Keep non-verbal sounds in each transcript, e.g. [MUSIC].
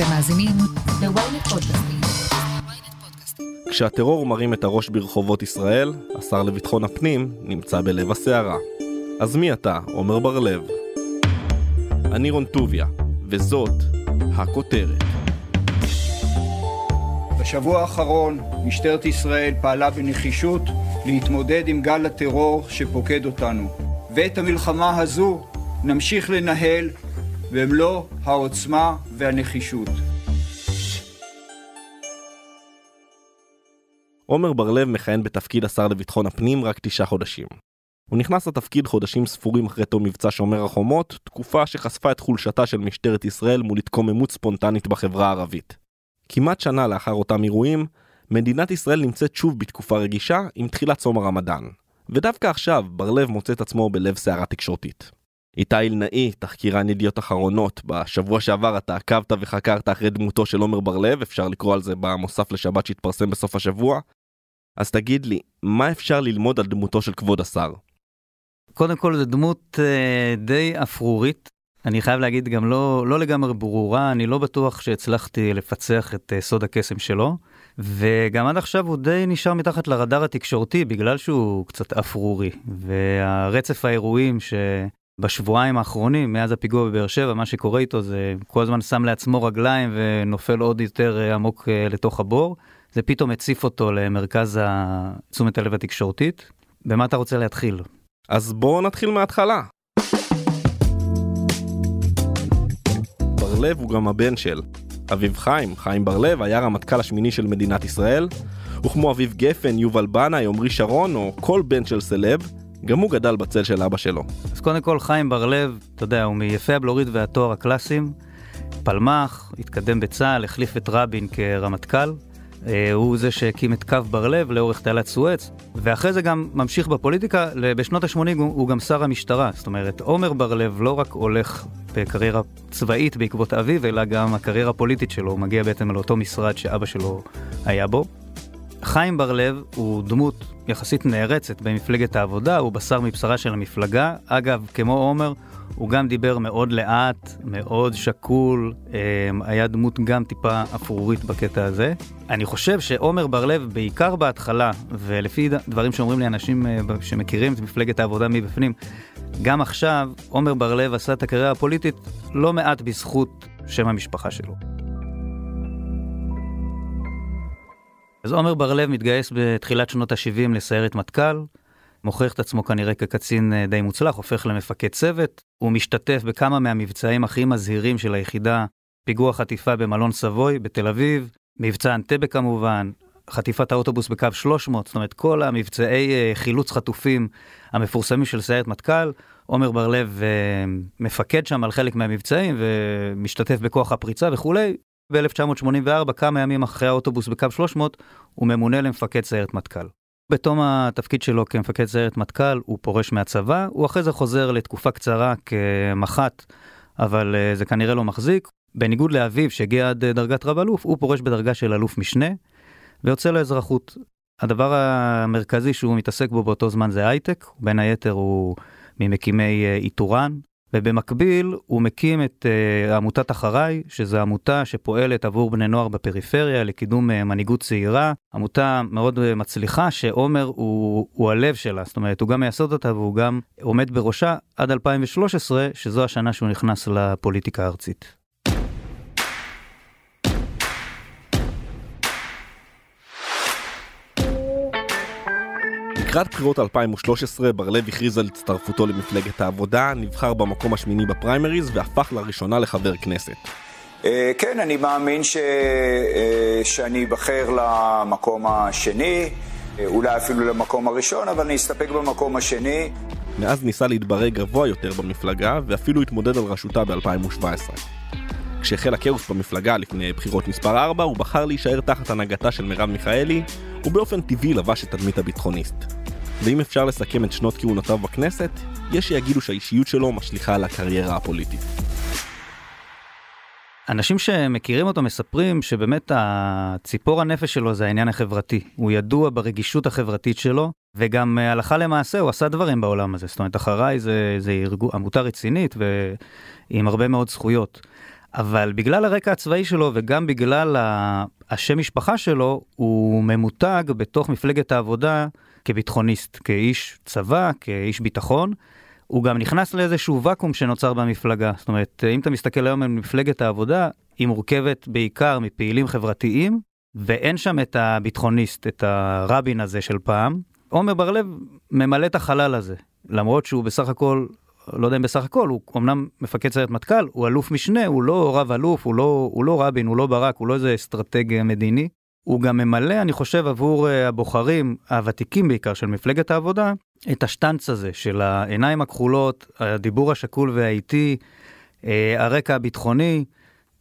אתם מאזינים ל-ynet פודקאסטים. כשהטרור מרים את הראש ברחובות ישראל, השר לביטחון הפנים נמצא בלב הסערה. אז מי אתה, עומר בר-לב? אני רון טוביה, וזאת הכותרת. בשבוע האחרון משטרת ישראל פעלה בנחישות להתמודד עם גל הטרור שפוקד אותנו. ואת המלחמה הזו נמשיך לנהל במלוא העוצמה והנחישות. עומר בר-לב מכהן בתפקיד השר לביטחון הפנים רק תשעה חודשים. הוא נכנס לתפקיד חודשים ספורים אחרי תום מבצע שומר החומות, תקופה שחשפה את חולשתה של משטרת ישראל מול התקוממות ספונטנית בחברה הערבית. כמעט שנה לאחר אותם אירועים, מדינת ישראל נמצאת שוב בתקופה רגישה עם תחילת צום הרמדאן. ודווקא עכשיו בר-לב מוצא את עצמו בלב סערה תקשורתית. איתי אלנאי, תחקירן ידיעות אחרונות, בשבוע שעבר אתה עקבת וחקרת אחרי דמותו של עומר בר-לב, אפשר לקרוא על זה במוסף לשבת שהתפרסם בסוף השבוע. אז תגיד לי, מה אפשר ללמוד על דמותו של כבוד השר? קודם כל זו דמות אה, די אפרורית. אני חייב להגיד גם לא, לא לגמרי ברורה, אני לא בטוח שהצלחתי לפצח את אה, סוד הקסם שלו. וגם עד עכשיו הוא די נשאר מתחת לרדאר התקשורתי בגלל שהוא קצת אפרורי. והרצף האירועים שבשבועיים האחרונים, מאז הפיגוע בבאר שבע, מה שקורה איתו זה כל הזמן שם לעצמו רגליים ונופל עוד יותר אה, עמוק אה, לתוך הבור. זה פתאום הציף אותו למרכז תשומת הלב התקשורתית. במה אתה רוצה להתחיל? אז בואו נתחיל מההתחלה. בר-לב הוא גם הבן של אביב חיים, חיים בר-לב, היה רמטכ"ל השמיני של מדינת ישראל, וכמו אביב גפן, יובל בנאי, עמרי שרון, או כל בן של סלב, גם הוא גדל בצל של אבא שלו. אז קודם כל חיים בר-לב, אתה יודע, הוא מיפי הבלורית והתואר הקלאסיים, פלמ"ח, התקדם בצה"ל, החליף את רבין כרמטכ"ל. אה, הוא זה שהקים את קו בר-לב לאורך תעלת סואץ, ואחרי זה גם ממשיך בפוליטיקה, בשנות ה-80 הוא גם שר המשטרה. זאת אומרת, עומר בר-לב לא רק הולך בקריירה צבאית בעקבות אביו, אלא גם הקריירה הפוליטית שלו, הוא מגיע בעצם לאותו משרד שאבא שלו היה בו. חיים בר-לב הוא דמות יחסית נערצת במפלגת העבודה, הוא בשר מבשרה של המפלגה. אגב, כמו עומר, הוא גם דיבר מאוד לאט, מאוד שקול, אמ, היה דמות גם טיפה אפרורית בקטע הזה. אני חושב שעומר בר-לב, בעיקר בהתחלה, ולפי דברים שאומרים לי אנשים אה, שמכירים את מפלגת העבודה מבפנים, גם עכשיו, עומר בר-לב עשה את הקריירה הפוליטית לא מעט בזכות שם המשפחה שלו. אז עומר בר-לב מתגייס בתחילת שנות ה-70 לסיירת מטכ"ל, מוכיח את עצמו כנראה כקצין אה, די מוצלח, הופך למפקד צוות, הוא משתתף בכמה מהמבצעים הכי מזהירים של היחידה, פיגוע חטיפה במלון סבוי בתל אביב, מבצע אנטבה כמובן, חטיפת האוטובוס בקו 300, זאת אומרת כל המבצעי אה, חילוץ חטופים המפורסמים של סיירת מטכ"ל, עומר בר-לב אה, מפקד שם על חלק מהמבצעים ומשתתף בכוח הפריצה וכולי. ב-1984, כמה ימים אחרי האוטובוס בקו 300, הוא ממונה למפקד סיירת מטכ"ל. בתום התפקיד שלו כמפקד סיירת מטכ"ל, הוא פורש מהצבא, הוא אחרי זה חוזר לתקופה קצרה כמח"ט, אבל uh, זה כנראה לא מחזיק. בניגוד לאביו שהגיע עד uh, דרגת רב אלוף, הוא פורש בדרגה של אלוף משנה, ויוצא לאזרחות. הדבר המרכזי שהוא מתעסק בו באותו זמן זה הייטק, בין היתר הוא ממקימי uh, איתורן, ובמקביל הוא מקים את uh, עמותת אחריי, שזו עמותה שפועלת עבור בני נוער בפריפריה לקידום uh, מנהיגות צעירה, עמותה מאוד uh, מצליחה שעומר הוא, הוא הלב שלה, זאת אומרת הוא גם מייסד אותה והוא גם עומד בראשה עד 2013, שזו השנה שהוא נכנס לפוליטיקה הארצית. לקראת בחירות 2013 בר-לב הכריז על הצטרפותו למפלגת העבודה, נבחר במקום השמיני בפריימריז והפך לראשונה לחבר כנסת. אה, כן, אני מאמין ש... אה, שאני אבחר למקום השני, אה, אולי אפילו למקום הראשון, אבל אני אסתפק במקום השני. מאז ניסה להתברג גבוה יותר במפלגה, ואפילו התמודד על ראשותה ב-2017. כשהחל הכאוס במפלגה לפני בחירות מספר 4, הוא בחר להישאר תחת הנהגתה של מרב מיכאלי, ובאופן טבעי לבש את תדמית הביטחוניסט. ואם אפשר לסכם את שנות כהונותיו בכנסת, יש שיגידו שהאישיות שלו משליכה על הקריירה הפוליטית. אנשים שמכירים אותו מספרים שבאמת הציפור הנפש שלו זה העניין החברתי. הוא ידוע ברגישות החברתית שלו, וגם הלכה למעשה הוא עשה דברים בעולם הזה. זאת אומרת, אחריי זה, זה ארגו, עמותה רצינית ועם הרבה מאוד זכויות. אבל בגלל הרקע הצבאי שלו וגם בגלל השם משפחה שלו, הוא ממותג בתוך מפלגת העבודה כביטחוניסט, כאיש צבא, כאיש ביטחון. הוא גם נכנס לאיזשהו ואקום שנוצר במפלגה. זאת אומרת, אם אתה מסתכל היום על מפלגת העבודה, היא מורכבת בעיקר מפעילים חברתיים, ואין שם את הביטחוניסט, את הרבין הזה של פעם. עומר בר-לב ממלא את החלל הזה, למרות שהוא בסך הכל, לא יודע אם בסך הכל, הוא אמנם מפקד סיירת מטכ"ל, הוא אלוף משנה, הוא לא רב אלוף, הוא לא, הוא לא רבין, הוא לא ברק, הוא לא איזה אסטרטג מדיני. הוא גם ממלא, אני חושב, עבור אה, הבוחרים הוותיקים בעיקר של מפלגת העבודה, את השטנץ הזה של העיניים הכחולות, הדיבור השקול והאיטי, אה, הרקע הביטחוני.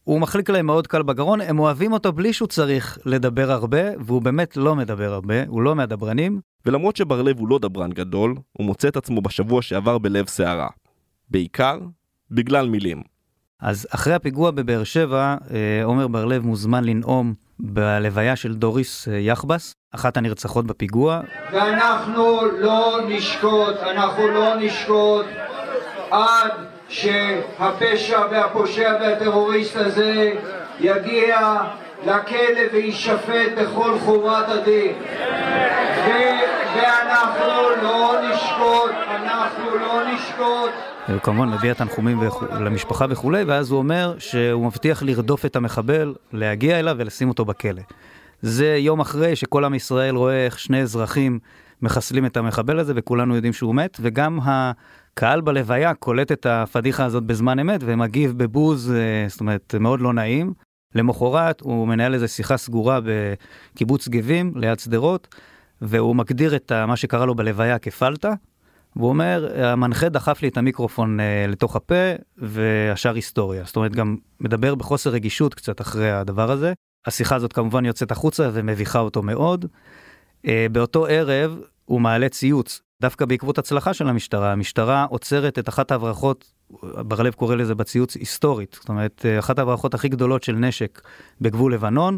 הוא מחליק להם מאוד קל בגרון, הם אוהבים אותו בלי שהוא צריך לדבר הרבה, והוא באמת לא מדבר הרבה, הוא לא מהדברנים. ולמרות שבר-לב הוא לא דברן גדול, הוא מוצא את עצמו בשבוע שעבר בלב סערה. בעיקר בגלל מילים. אז אחרי הפיגוע בבאר שבע, אה, עומר בר-לב מוזמן לנאום בלוויה של דוריס אה, יחבס, אחת הנרצחות בפיגוע. ואנחנו לא נשקוט, אנחנו לא נשקוט עד שהפשע והפושע והטרוריסט הזה יגיע לכלא ויישפט בכל חומרת הדין. ואנחנו לא נשקוט, אנחנו לא נשקוט. כמובן מביע תנחומים למשפחה וכולי, ואז הוא אומר שהוא מבטיח לרדוף את המחבל, להגיע אליו ולשים אותו בכלא. זה יום אחרי שכל עם ישראל רואה איך שני אזרחים מחסלים את המחבל הזה, וכולנו יודעים שהוא מת, וגם הקהל בלוויה קולט את הפדיחה הזאת בזמן אמת, ומגיב בבוז, אה, זאת אומרת, מאוד לא נעים. למחרת הוא מנהל איזו שיחה סגורה בקיבוץ גבים ליד שדרות, והוא מגדיר את מה שקרה לו בלוויה כפלטה, והוא אומר, המנחה דחף לי את המיקרופון אה, לתוך הפה, והשאר היסטוריה. זאת אומרת, גם מדבר בחוסר רגישות קצת אחרי הדבר הזה. השיחה הזאת כמובן יוצאת החוצה ומביכה אותו מאוד. אה, באותו ערב הוא מעלה ציוץ, דווקא בעקבות הצלחה של המשטרה. המשטרה עוצרת את אחת ההברחות, בר-לב קורא לזה בציוץ היסטורית, זאת אומרת, אה, אחת ההברחות הכי גדולות של נשק בגבול לבנון,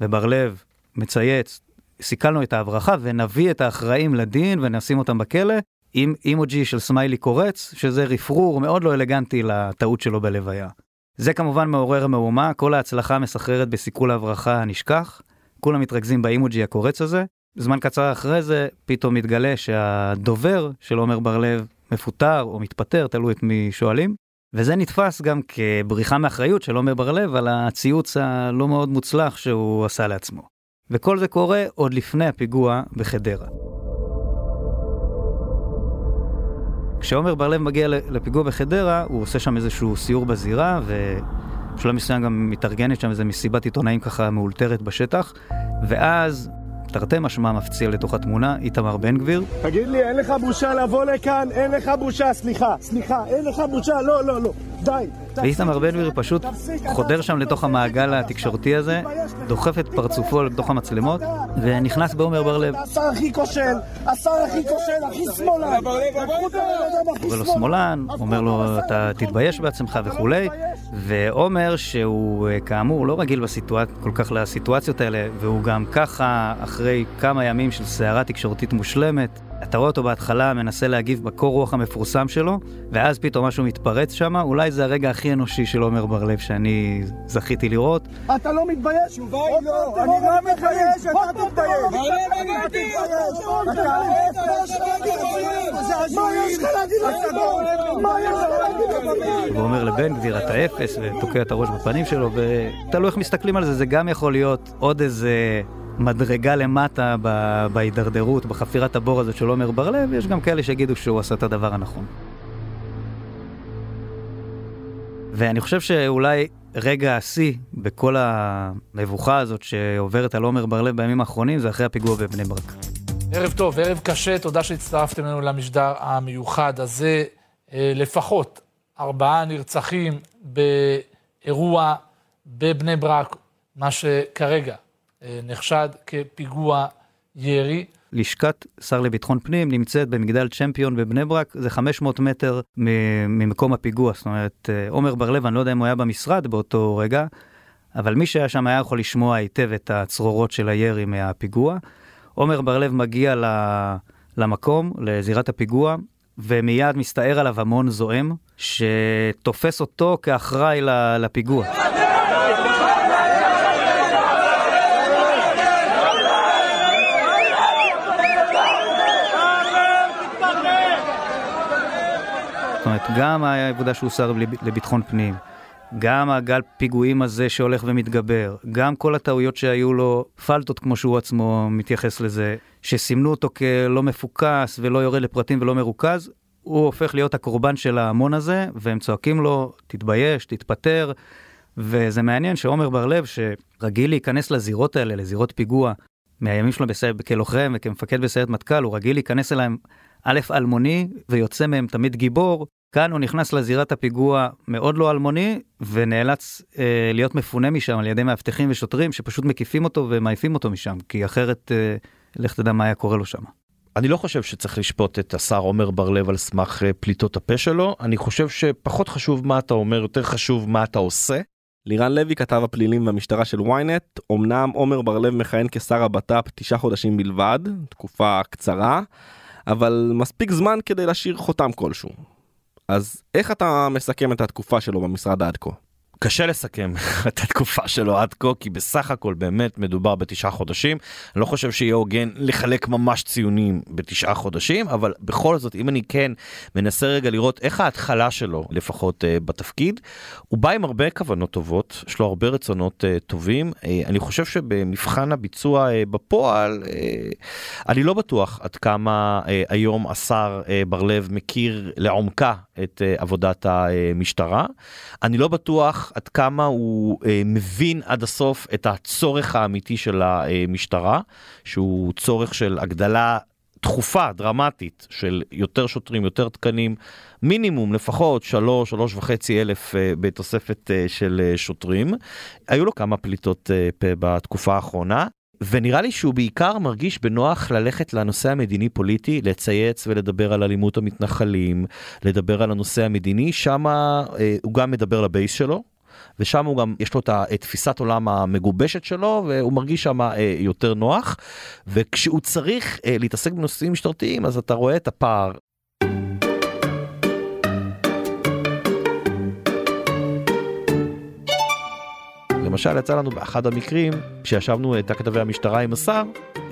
ובר-לב מצייץ, סיכלנו את ההברחה ונביא את האחראים לדין ונשים אותם בכלא, עם אימוג'י של סמיילי קורץ, שזה רפרור מאוד לא אלגנטי לטעות שלו בלוויה. זה כמובן מעורר מהומה, כל ההצלחה המסחררת בסיכול ההברחה נשכח, כולם מתרכזים באימוג'י הקורץ הזה. זמן קצר אחרי זה, פתאום מתגלה שהדובר של עומר בר-לב מפוטר או מתפטר, תלוי את מי שואלים. וזה נתפס גם כבריחה מאחריות של עומר בר-לב על הציוץ הלא מאוד מוצלח שהוא עשה לעצמו. וכל זה קורה עוד לפני הפיגוע בחדרה. כשעומר בר-לב מגיע לפיגוע בחדרה, הוא עושה שם איזשהו סיור בזירה, ובשלב מסוים גם מתארגנת שם איזו מסיבת עיתונאים ככה מאולתרת בשטח, ואז תרתי משמע מפציע לתוך התמונה, איתמר בן גביר. תגיד לי, אין לך בושה לבוא לכאן? אין לך בושה, סליחה, סליחה, אין לך בושה, לא, לא, לא, די. ואיתמר בן גביר פשוט חודר שם לתוך המעגל התקשורתי הזה, דוחף את פרצופו לתוך המצלמות, ונכנס בעומר בר-לב. השר הכי כושל, השר הכי כושל, הכי שמאלן. קורא לו שמאלן, אומר לו, אתה תתבייש בעצמך וכולי. ועומר, שהוא אה, כאמור לא רגיל. כל כך לסיטואציות האלה, והוא גם ככה, אחרי כמה ימים של סערה תקשורתית מושלמת, אתה רואה אותו בהתחלה מנסה להגיב בקור רוח המפורסם שלו, ואז פתאום משהו מתפרץ שם, אולי זה הרגע הכי אנושי של עומר בר-לב שאני זכיתי לראות. אתה לא מתבייש? יובל, לא, אני לא מתבייש, אתה תתבייש. אתה תתבייש. מה יש לך להגיד לציבור? מה יש לך להגיד לציבור? והוא אומר לבן גביר, אתה אפס, ותוקע את הראש בפנים שלו, ותלוי איך מסתכלים על זה, זה גם יכול להיות עוד איזה... מדרגה למטה בהידרדרות, בחפירת הבור הזאת של עומר בר-לב, יש גם כאלה שיגידו שהוא עשה את הדבר הנכון. ואני חושב שאולי רגע השיא בכל המבוכה הזאת שעוברת על עומר בר-לב בימים האחרונים זה אחרי הפיגוע בבני ברק. ערב טוב, ערב קשה, תודה שהצטרפתם אלינו למשדר המיוחד הזה. אה, לפחות ארבעה נרצחים באירוע בבני ברק, מה שכרגע נחשד כפיגוע ירי. לשכת שר לביטחון פנים נמצאת במגדל צ'מפיון בבני ברק, זה 500 מטר ממקום הפיגוע. זאת אומרת, אה, עומר בר-לב, אני לא יודע אם הוא היה במשרד באותו רגע, אבל מי שהיה שם היה יכול לשמוע היטב את הצרורות של הירי מהפיגוע. עומר בר-לב מגיע למקום, לזירת הפיגוע, ומיד מסתער עליו המון זועם, שתופס אותו כאחראי לפיגוע. אומרת, גם העבודה שהוא שר לביטחון פנים, גם הגל פיגועים הזה שהולך ומתגבר, גם כל הטעויות שהיו לו, פלטות כמו שהוא עצמו מתייחס לזה, שסימנו אותו כלא מפוקס ולא יורד לפרטים ולא מרוכז, הוא הופך להיות הקורבן של ההמון הזה, והם צועקים לו, תתבייש, תתפטר. וזה מעניין שעומר בר-לב, שרגיל להיכנס לזירות האלה, לזירות פיגוע, מהימים שלו בסיירת, כלוחם וכמפקד בסיירת מטכ"ל, הוא רגיל להיכנס אליהם א', אלמוני, ויוצא מהם תמיד גיבור, כאן הוא נכנס לזירת הפיגוע מאוד לא אלמוני, ונאלץ אה, להיות מפונה משם על ידי מאבטחים ושוטרים שפשוט מקיפים אותו ומעיפים אותו משם, כי אחרת, אה, לך תדע מה היה קורה לו שם. אני לא חושב שצריך לשפוט את השר עומר בר-לב על סמך אה, פליטות הפה שלו, אני חושב שפחות חשוב מה אתה אומר, יותר חשוב מה אתה עושה. לירן לוי כתב הפלילים במשטרה של ynet, אמנם עומר בר-לב מכהן כשר הבט"פ תשעה חודשים בלבד, תקופה קצרה, אבל מספיק זמן כדי להשאיר חותם כלשהו. אז איך אתה מסכם את התקופה שלו במשרד עד כה? קשה לסכם [LAUGHS] את התקופה שלו עד כה, כי בסך הכל באמת מדובר בתשעה חודשים. אני לא חושב שיהיה הוגן לחלק ממש ציונים בתשעה חודשים, אבל בכל זאת, אם אני כן מנסה רגע לראות איך ההתחלה שלו, לפחות uh, בתפקיד, הוא בא עם הרבה כוונות טובות, יש לו הרבה רצונות uh, טובים. Uh, אני חושב שבמבחן הביצוע uh, בפועל, uh, אני לא בטוח עד כמה uh, היום השר uh, בר לב מכיר לעומקה את uh, עבודת המשטרה. אני לא בטוח עד כמה הוא אה, מבין עד הסוף את הצורך האמיתי של המשטרה, שהוא צורך של הגדלה תכופה, דרמטית, של יותר שוטרים, יותר תקנים, מינימום לפחות שלוש, שלוש וחצי אלף אה, בתוספת אה, של אה, שוטרים. היו לו כמה פליטות אה, פה בתקופה האחרונה. ונראה לי שהוא בעיקר מרגיש בנוח ללכת לנושא המדיני פוליטי, לצייץ ולדבר על אלימות המתנחלים, לדבר על הנושא המדיני, שם אה, הוא גם מדבר לבייס שלו, ושם הוא גם, יש לו את תפיסת עולם המגובשת שלו, והוא מרגיש שם אה, יותר נוח. וכשהוא צריך אה, להתעסק בנושאים משטרתיים, אז אתה רואה את הפער למשל יצא לנו באחד המקרים כשישבנו את הכתבי המשטרה עם השר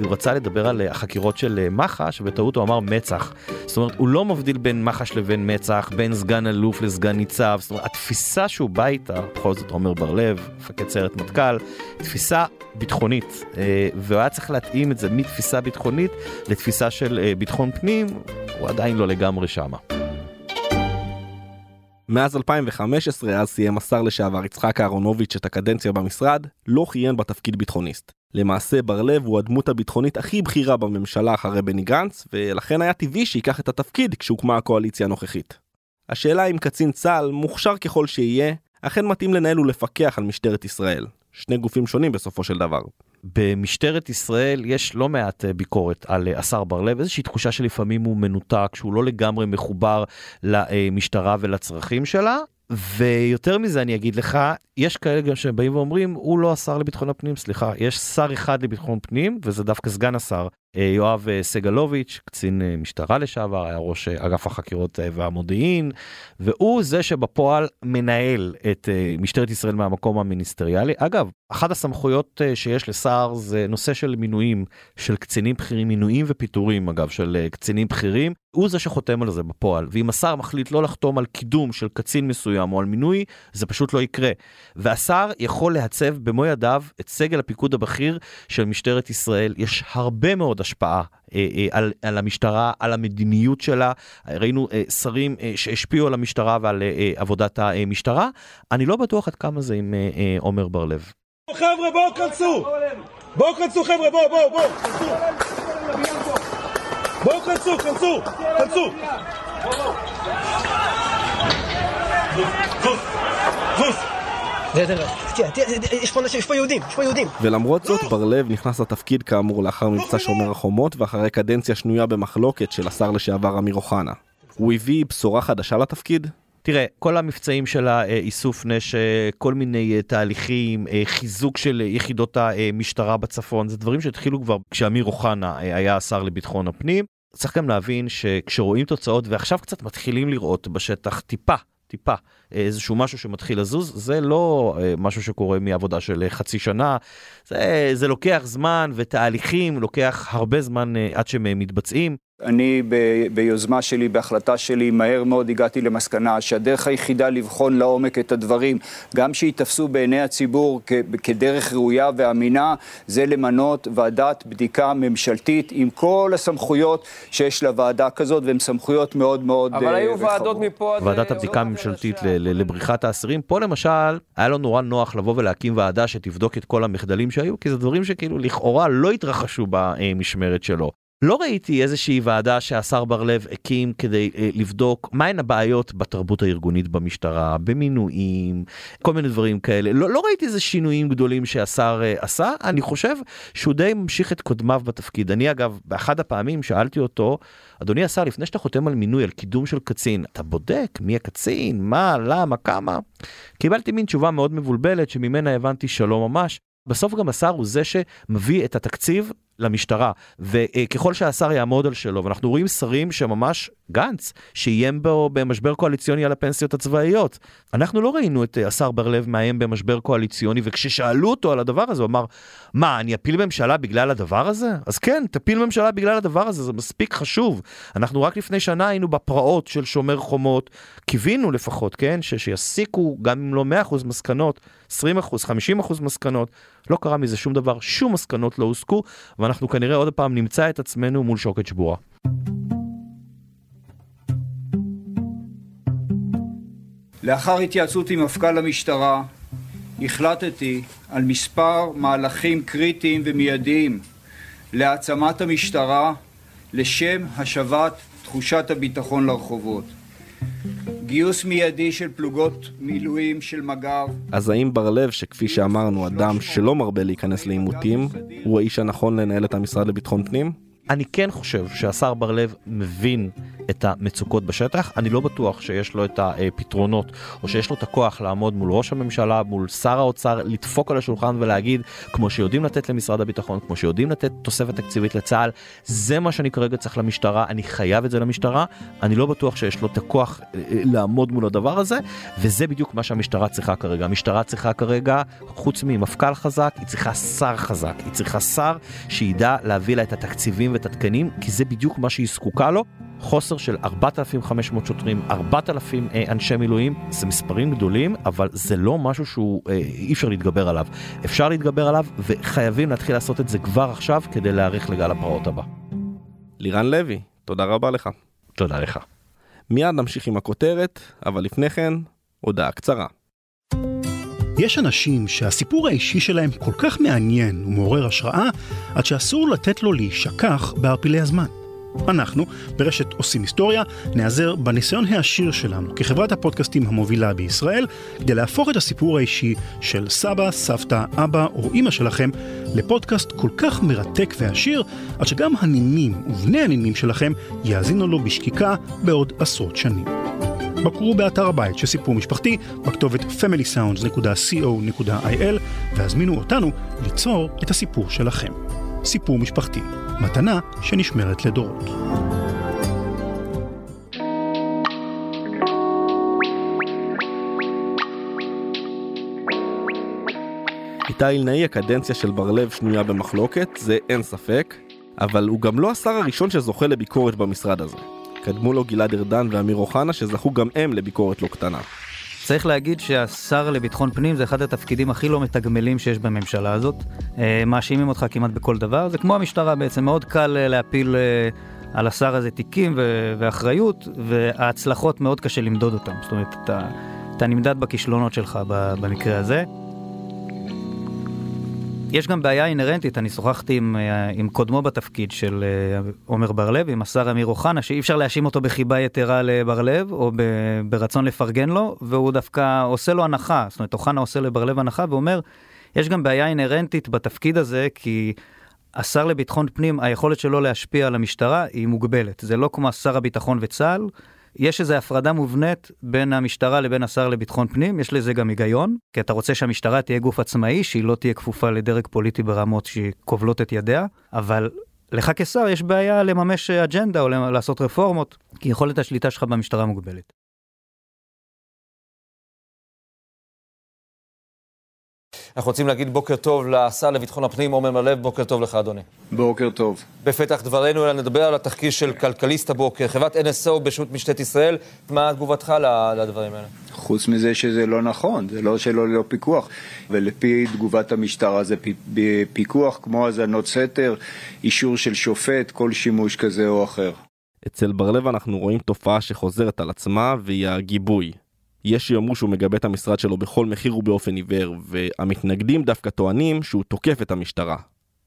הוא רצה לדבר על החקירות של מח"ש ובטעות הוא אמר מצ"ח. זאת אומרת הוא לא מבדיל בין מח"ש לבין מצ"ח בין סגן אלוף לסגן ניצב זאת אומרת התפיסה שהוא בא איתה בכל זאת עומר בר לב מפקד סיירת מטכ"ל תפיסה ביטחונית אה, והוא היה צריך להתאים את זה מתפיסה ביטחונית לתפיסה של אה, ביטחון פנים הוא עדיין לא לגמרי שמה. מאז 2015, אז סיים השר לשעבר יצחק אהרונוביץ' את הקדנציה במשרד, לא כיהן בתפקיד ביטחוניסט. למעשה בר לב הוא הדמות הביטחונית הכי בכירה בממשלה אחרי בני גנץ, ולכן היה טבעי שייקח את התפקיד כשהוקמה הקואליציה הנוכחית. השאלה אם קצין צה"ל, מוכשר ככל שיהיה, אכן מתאים לנהל ולפקח על משטרת ישראל. שני גופים שונים בסופו של דבר. במשטרת ישראל יש לא מעט אה, ביקורת על אה, השר בר לב, איזושהי תחושה שלפעמים הוא מנותק, שהוא לא לגמרי מחובר למשטרה ולצרכים שלה. ויותר מזה אני אגיד לך, יש כאלה גם שבאים ואומרים, הוא לא השר לביטחון הפנים, סליחה, יש שר אחד לביטחון פנים, וזה דווקא סגן השר, אה, יואב אה, סגלוביץ', קצין אה, משטרה לשעבר, היה ראש אגף החקירות והמודיעין, והוא זה שבפועל מנהל את משטרת ישראל מהמקום המיניסטריאלי. אגב, אחת הסמכויות שיש לשר זה נושא של מינויים של קצינים בכירים, מינויים ופיטורים אגב של קצינים בכירים, הוא זה שחותם על זה בפועל, ואם השר מחליט לא לחתום על קידום של קצין מסוים או על מינוי, זה פשוט לא יקרה. והשר יכול להצב במו ידיו את סגל הפיקוד הבכיר של משטרת ישראל. יש הרבה מאוד השפעה אה, אה, על, על המשטרה, על המדיניות שלה. ראינו אה, שרים שהשפיעו על המשטרה ועל עבודת המשטרה. אני לא בטוח עד כמה זה עם עומר בר לב. חבר'ה, בואו כנסו! בואו כנסו, חבר'ה, בואו, בואו, בואו! בואו כנסו, כנסו! כנסו! יש פה יהודים, יש פה יהודים. ולמרות זאת, בר לב נכנס לתפקיד כאמור לאחר מבצע שומר החומות ואחרי קדנציה שנויה במחלוקת של השר לשעבר אמיר אוחנה. הוא הביא בשורה חדשה לתפקיד? תראה, כל המבצעים של האיסוף נשק, כל מיני תהליכים, חיזוק של יחידות המשטרה בצפון, זה דברים שהתחילו כבר כשאמיר אוחנה היה השר לביטחון הפנים. צריך גם להבין שכשרואים תוצאות ועכשיו קצת מתחילים לראות בשטח טיפה, טיפה, איזשהו משהו שמתחיל לזוז, זה לא אה, משהו שקורה מעבודה של אה, חצי שנה, זה, זה לוקח זמן ותהליכים, לוקח הרבה זמן אה, עד שהם מתבצעים. אני ב- ביוזמה שלי, בהחלטה שלי, מהר מאוד הגעתי למסקנה שהדרך היחידה לבחון לעומק את הדברים, גם שייתפסו בעיני הציבור כ- כדרך ראויה ואמינה, זה למנות ועדת בדיקה ממשלתית עם כל הסמכויות שיש לוועדה כזאת, והן סמכויות מאוד מאוד אבל אה, היו ועדות רחבות. מפה עד... ועדת אה, הבדיקה הממשלתית לבריחת האסירים, פה למשל, היה לו נורא נוח לבוא ולהקים ועדה שתבדוק את כל המחדלים שהיו, כי זה דברים שכאילו לכאורה לא התרחשו במשמרת שלו. לא ראיתי איזושהי ועדה שהשר בר לב הקים כדי אה, לבדוק מהן הבעיות בתרבות הארגונית במשטרה, במינויים, כל מיני דברים כאלה. לא, לא ראיתי איזה שינויים גדולים שהשר אה, עשה, אני חושב שהוא די ממשיך את קודמיו בתפקיד. אני אגב, באחד הפעמים שאלתי אותו, אדוני השר, לפני שאתה חותם על מינוי, על קידום של קצין, אתה בודק מי הקצין, מה, למה, כמה? קיבלתי מין תשובה מאוד מבולבלת שממנה הבנתי שלא ממש. בסוף גם השר הוא זה שמביא את התקציב למשטרה, וככל שהשר יעמוד על שלו, ואנחנו רואים שרים שממש, גנץ, שאיים בו במשבר קואליציוני על הפנסיות הצבאיות. אנחנו לא ראינו את אה, השר בר לב מאיים במשבר קואליציוני, וכששאלו אותו על הדבר הזה, הוא אמר, מה, אני אפיל ממשלה בגלל הדבר הזה? אז כן, תפיל ממשלה בגלל הדבר הזה, זה מספיק חשוב. אנחנו רק לפני שנה היינו בפרעות של שומר חומות, קיווינו לפחות, כן, ש- שיסיקו, גם אם לא 100% מסקנות, 20%, 50% מסקנות, לא קרה מזה שום דבר, שום מסקנות לא הוסקו, ואנחנו כנראה עוד פעם נמצא את עצמנו מול שוקת שבורה. לאחר התייעצות עם מפכ"ל המשטרה, החלטתי על מספר מהלכים קריטיים ומיידיים להעצמת המשטרה לשם השבת תחושת הביטחון לרחובות. גיוס מיידי של פלוגות מילואים של מג"ב, אז האם בר לב, שכפי שאמרנו, אדם שלא מרבה להיכנס לעימותים, הוא האיש הנכון לנהל את המשרד לביטחון פנים? אני כן חושב שהשר בר לב מבין את המצוקות בשטח, אני לא בטוח שיש לו את הפתרונות או שיש לו את הכוח לעמוד מול ראש הממשלה, מול שר האוצר, לדפוק על השולחן ולהגיד, כמו שיודעים לתת למשרד הביטחון, כמו שיודעים לתת תוספת תקציבית לצה"ל, זה מה שאני כרגע צריך למשטרה, אני חייב את זה למשטרה, אני לא בטוח שיש לו את הכוח אה, אה, לעמוד מול הדבר הזה, וזה בדיוק מה שהמשטרה צריכה כרגע. המשטרה צריכה כרגע, חוץ ממפכ"ל חזק, היא צריכה שר חזק, היא צריכה שר שידע להביא לה את התקציבים ואת התקנים, כי זה בדיוק מה שהיא זקוקה לו. חוסר של 4,500 שוטרים, 4,000 אה, אנשי מילואים, זה מספרים גדולים, אבל זה לא משהו שהוא אה, אי אפשר להתגבר עליו. אפשר להתגבר עליו, וחייבים להתחיל לעשות את זה כבר עכשיו כדי להיערך לגל הפרעות הבא. לירן לוי, תודה רבה לך. תודה לך. מיד נמשיך עם הכותרת, אבל לפני כן, הודעה קצרה. יש אנשים שהסיפור האישי שלהם כל כך מעניין ומעורר השראה, עד שאסור לתת לו להישכח בערפילי הזמן. אנחנו, ברשת עושים היסטוריה, נעזר בניסיון העשיר שלנו כחברת הפודקאסטים המובילה בישראל, כדי להפוך את הסיפור האישי של סבא, סבתא, אבא או אימא שלכם לפודקאסט כל כך מרתק ועשיר, עד שגם הנינים ובני הנינים שלכם יאזינו לו בשקיקה בעוד עשרות שנים. בקרו באתר הבית של סיפור משפחתי, בכתובת familysounds.co.il, והזמינו אותנו ליצור את הסיפור שלכם. סיפור משפחתי, מתנה שנשמרת לדורות. איתי אילנאי, הקדנציה של בר לב שנויה במחלוקת, זה אין ספק, אבל הוא גם לא השר הראשון שזוכה לביקורת במשרד הזה. קדמו לו גלעד ארדן ואמיר אוחנה שזכו גם הם לביקורת לא קטנה. צריך להגיד שהשר לביטחון פנים זה אחד התפקידים הכי לא מתגמלים שיש בממשלה הזאת. אה, מאשימים אותך כמעט בכל דבר, זה כמו המשטרה בעצם, מאוד קל אה, להפיל אה, על השר הזה תיקים ו- ואחריות, וההצלחות מאוד קשה למדוד אותם. זאת אומרת, אתה, אתה נמדד בכישלונות שלך במקרה הזה. יש גם בעיה אינהרנטית, אני שוחחתי עם, אה, עם קודמו בתפקיד של אה, עומר בר לב, עם השר אמיר אוחנה, שאי אפשר להאשים אותו בחיבה יתרה לבר לב, או ב, ברצון לפרגן לו, והוא דווקא עושה לו הנחה, זאת אומרת, אוחנה עושה לבר לב הנחה ואומר, יש גם בעיה אינהרנטית בתפקיד הזה, כי השר לביטחון פנים, היכולת שלו להשפיע על המשטרה היא מוגבלת. זה לא כמו שר הביטחון וצה"ל, יש איזו הפרדה מובנית בין המשטרה לבין השר לביטחון פנים, יש לזה גם היגיון, כי אתה רוצה שהמשטרה תהיה גוף עצמאי, שהיא לא תהיה כפופה לדרג פוליטי ברמות שכובלות את ידיה, אבל לך כשר יש בעיה לממש אג'נדה או לעשות רפורמות, כי יכולת השליטה שלך במשטרה מוגבלת. אנחנו רוצים להגיד בוקר טוב לשר לביטחון הפנים, עומר מלב, בוקר טוב לך, אדוני. בוקר טוב. בפתח דברינו, אלא נדבר על התחקיר של כלכליסט הבוקר, חברת NSO ברשות משטרת ישראל. מה תגובתך לדברים האלה? חוץ מזה שזה לא נכון, זה לא שלא ללא פיקוח. ולפי תגובת המשטרה זה פיקוח כמו האזנות סתר, אישור של שופט, כל שימוש כזה או אחר. אצל בר-לב אנחנו רואים תופעה שחוזרת על עצמה, והיא הגיבוי. יש שיאמרו שהוא מגבה את המשרד שלו בכל מחיר ובאופן עיוור, והמתנגדים דווקא טוענים שהוא תוקף את המשטרה.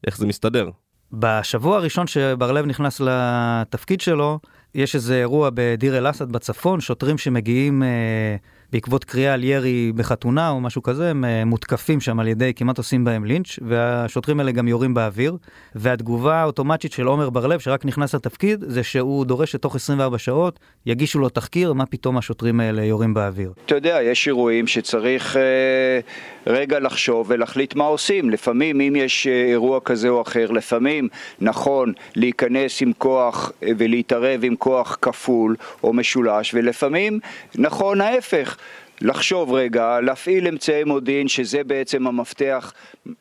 איך זה מסתדר? בשבוע הראשון שבר-לב נכנס לתפקיד שלו, יש איזה אירוע בדיר אל-אסד בצפון, שוטרים שמגיעים... אה, בעקבות קריאה על ירי בחתונה או משהו כזה, הם אה, מותקפים שם על ידי, כמעט עושים בהם לינץ', והשוטרים האלה גם יורים באוויר. והתגובה האוטומטית של עומר בר-לב, שרק נכנס לתפקיד, זה שהוא דורש שתוך 24 שעות יגישו לו תחקיר, מה פתאום השוטרים האלה יורים באוויר. אתה יודע, יש אירועים שצריך אה, רגע לחשוב ולהחליט מה עושים. לפעמים, אם יש אה, אירוע כזה או אחר, לפעמים נכון להיכנס עם כוח ולהתערב עם כוח כפול או משולש, ולפעמים נכון ההפך. לחשוב רגע, להפעיל אמצעי מודיעין, שזה בעצם המפתח,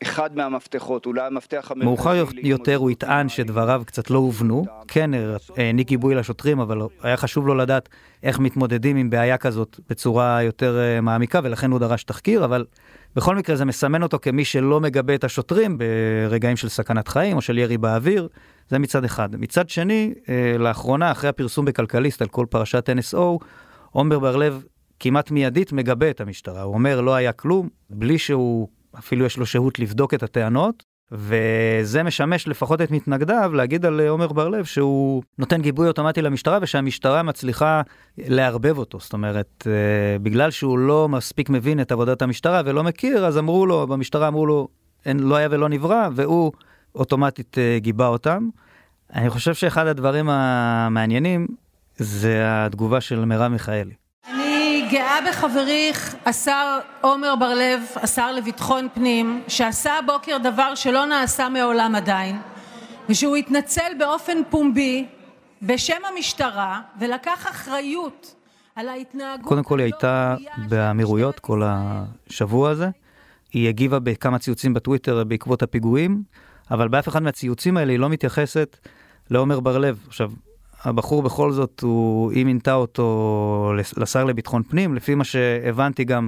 אחד מהמפתחות, אולי המפתח המרכזי. מאוחר יותר הוא יטען שדבריו קצת לא הובנו, כן העניק גיבוי לשוטרים, אבל היה חשוב לו לדעת איך מתמודדים עם בעיה כזאת בצורה יותר אה, מעמיקה, ולכן הוא דרש תחקיר, אבל בכל מקרה זה מסמן אותו כמי שלא מגבה את השוטרים ברגעים של סכנת חיים או של ירי באוויר, זה מצד אחד. מצד שני, אה, לאחרונה, אחרי הפרסום בכלכליסט על כל פרשת NSO, עומר בר-לב כמעט מיידית מגבה את המשטרה. הוא אומר, לא היה כלום, בלי שהוא, אפילו יש לו שהות לבדוק את הטענות, וזה משמש לפחות את מתנגדיו להגיד על עומר בר-לב שהוא נותן גיבוי אוטומטי למשטרה ושהמשטרה מצליחה לערבב אותו. זאת אומרת, אה, בגלל שהוא לא מספיק מבין את עבודת המשטרה ולא מכיר, אז אמרו לו, במשטרה אמרו לו, אין, לא היה ולא נברא, והוא אוטומטית אה, גיבה אותם. אני חושב שאחד הדברים המעניינים זה התגובה של מרב מיכאלי. גאה בחברי השר עמר בר-לב, השר לביטחון פנים, שעשה הבוקר דבר שלא נעשה מעולם עדיין, ושהוא התנצל באופן פומבי בשם המשטרה ולקח אחריות על ההתנהגות... קודם כל היא הייתה באמירויות כל השבוע הזה. היא הגיבה בכמה ציוצים בטוויטר בעקבות הפיגועים, אבל באף אחד מהציוצים האלה היא לא מתייחסת לעומר בר-לב. עכשיו, הבחור בכל זאת, הוא, היא מינתה אותו לשר לביטחון פנים, לפי מה שהבנתי גם,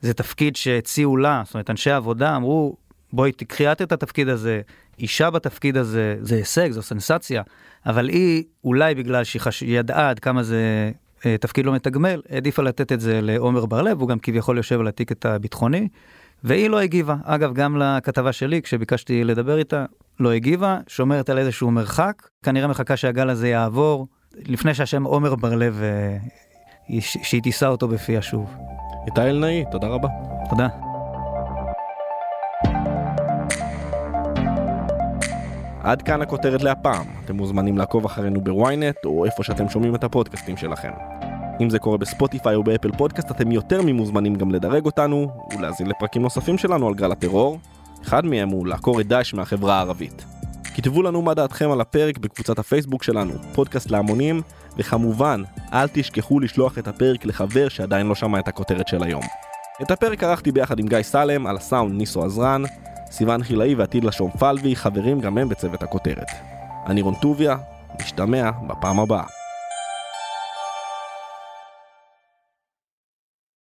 זה תפקיד שהציעו לה, זאת אומרת, אנשי העבודה אמרו, בואי תקחי את את התפקיד הזה, אישה בתפקיד הזה, זה הישג, זו סנסציה, אבל היא, אולי בגלל שהיא חש... ידעה עד כמה זה אה, תפקיד לא מתגמל, העדיפה לתת את זה לעומר בר-לב, הוא גם כביכול יושב על התיק הביטחוני, והיא לא הגיבה. אגב, גם לכתבה שלי, כשביקשתי לדבר איתה, לא הגיבה, שומרת על איזשהו מרחק, כנראה מחכה שהגל הזה יעבור, לפני שהשם עומר בר-לב, אה, שהיא תישא אותו בפיה שוב. איתי אלנאי, תודה רבה. תודה. עד כאן הכותרת להפעם. אתם מוזמנים לעקוב אחרינו בוויינט או איפה שאתם שומעים את הפודקאסטים שלכם. אם זה קורה בספוטיפיי או באפל פודקאסט אתם יותר ממוזמנים גם לדרג אותנו ולהזין לפרקים נוספים שלנו על גל הטרור. אחד מהם הוא לעקור את דאעש מהחברה הערבית. כתבו לנו מה דעתכם על הפרק בקבוצת הפייסבוק שלנו, פודקאסט להמונים, וכמובן, אל תשכחו לשלוח את הפרק לחבר שעדיין לא שמע את הכותרת של היום. את הפרק ערכתי ביחד עם גיא סלם, על הסאונד ניסו עזרן, סיון חילאי ועתיד לשון פלבי, חברים גם הם בצוות הכותרת. אני רון טוביה, משתמע בפעם הבאה.